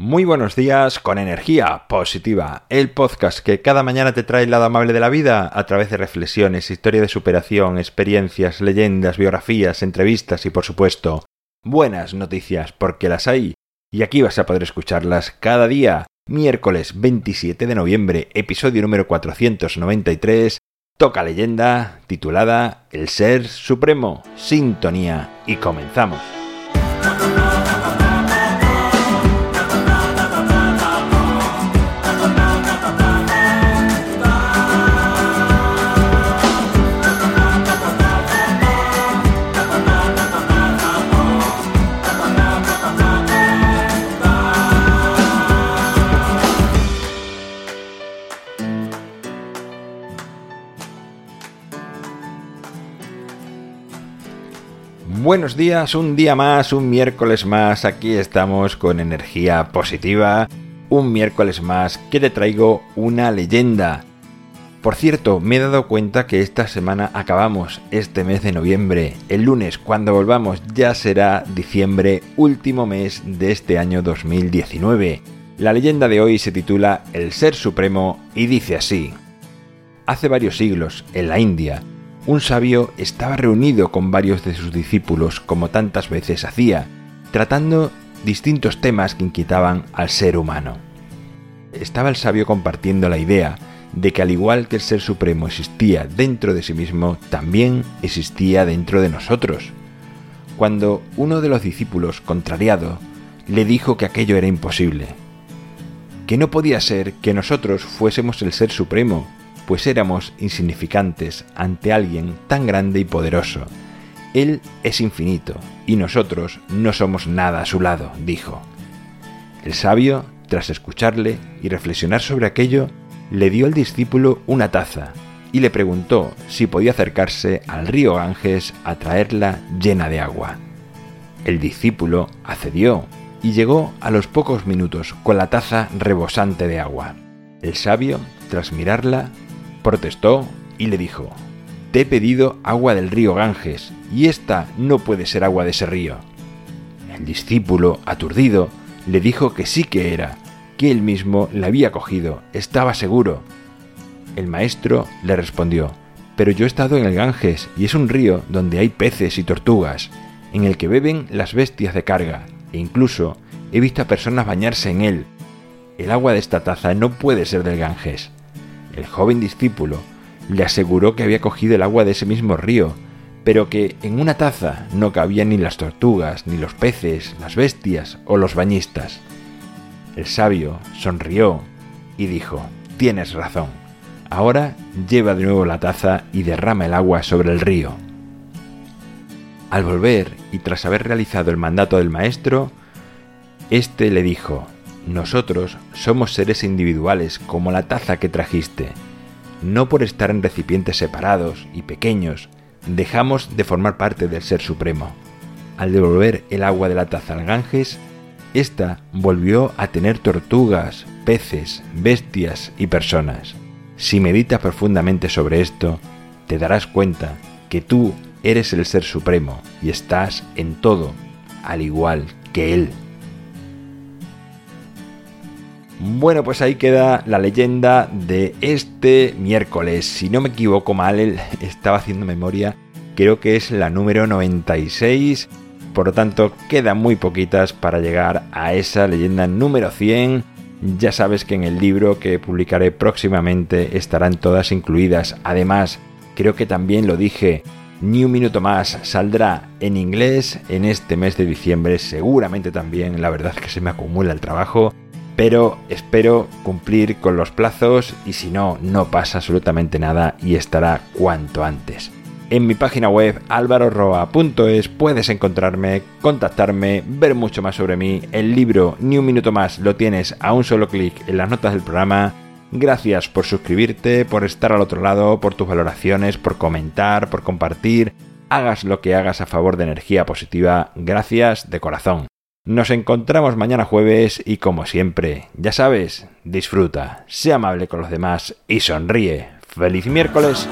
Muy buenos días con energía positiva, el podcast que cada mañana te trae el lado amable de la vida a través de reflexiones, historia de superación, experiencias, leyendas, biografías, entrevistas y por supuesto buenas noticias porque las hay y aquí vas a poder escucharlas cada día. Miércoles 27 de noviembre, episodio número 493, toca leyenda titulada El Ser Supremo, Sintonía y comenzamos. Buenos días, un día más, un miércoles más, aquí estamos con energía positiva, un miércoles más que te traigo una leyenda. Por cierto, me he dado cuenta que esta semana acabamos este mes de noviembre. El lunes, cuando volvamos, ya será diciembre, último mes de este año 2019. La leyenda de hoy se titula El Ser Supremo y dice así. Hace varios siglos, en la India, un sabio estaba reunido con varios de sus discípulos, como tantas veces hacía, tratando distintos temas que inquietaban al ser humano. Estaba el sabio compartiendo la idea de que al igual que el Ser Supremo existía dentro de sí mismo, también existía dentro de nosotros. Cuando uno de los discípulos, contrariado, le dijo que aquello era imposible, que no podía ser que nosotros fuésemos el Ser Supremo, pues éramos insignificantes ante alguien tan grande y poderoso. Él es infinito y nosotros no somos nada a su lado, dijo. El sabio, tras escucharle y reflexionar sobre aquello, le dio al discípulo una taza y le preguntó si podía acercarse al río Ganges a traerla llena de agua. El discípulo accedió y llegó a los pocos minutos con la taza rebosante de agua. El sabio, tras mirarla, protestó y le dijo, Te he pedido agua del río Ganges, y esta no puede ser agua de ese río. El discípulo, aturdido, le dijo que sí que era, que él mismo la había cogido, estaba seguro. El maestro le respondió, Pero yo he estado en el Ganges, y es un río donde hay peces y tortugas, en el que beben las bestias de carga, e incluso he visto a personas bañarse en él. El agua de esta taza no puede ser del Ganges. El joven discípulo le aseguró que había cogido el agua de ese mismo río, pero que en una taza no cabían ni las tortugas, ni los peces, las bestias o los bañistas. El sabio sonrió y dijo, Tienes razón. Ahora lleva de nuevo la taza y derrama el agua sobre el río. Al volver, y tras haber realizado el mandato del maestro, éste le dijo, nosotros somos seres individuales como la taza que trajiste. No por estar en recipientes separados y pequeños, dejamos de formar parte del Ser Supremo. Al devolver el agua de la taza al Ganges, ésta volvió a tener tortugas, peces, bestias y personas. Si meditas profundamente sobre esto, te darás cuenta que tú eres el Ser Supremo y estás en todo, al igual que Él. Bueno, pues ahí queda la leyenda de este miércoles. Si no me equivoco mal, estaba haciendo memoria, creo que es la número 96. Por lo tanto, quedan muy poquitas para llegar a esa leyenda número 100. Ya sabes que en el libro que publicaré próximamente estarán todas incluidas. Además, creo que también lo dije, ni un minuto más saldrá en inglés en este mes de diciembre. Seguramente también, la verdad es que se me acumula el trabajo pero espero cumplir con los plazos y si no, no pasa absolutamente nada y estará cuanto antes. En mi página web alvaroroa.es puedes encontrarme, contactarme, ver mucho más sobre mí. El libro Ni un minuto más lo tienes a un solo clic en las notas del programa. Gracias por suscribirte, por estar al otro lado, por tus valoraciones, por comentar, por compartir. Hagas lo que hagas a favor de energía positiva. Gracias de corazón. Nos encontramos mañana jueves y como siempre, ya sabes, disfruta, sea amable con los demás y sonríe. ¡Feliz miércoles!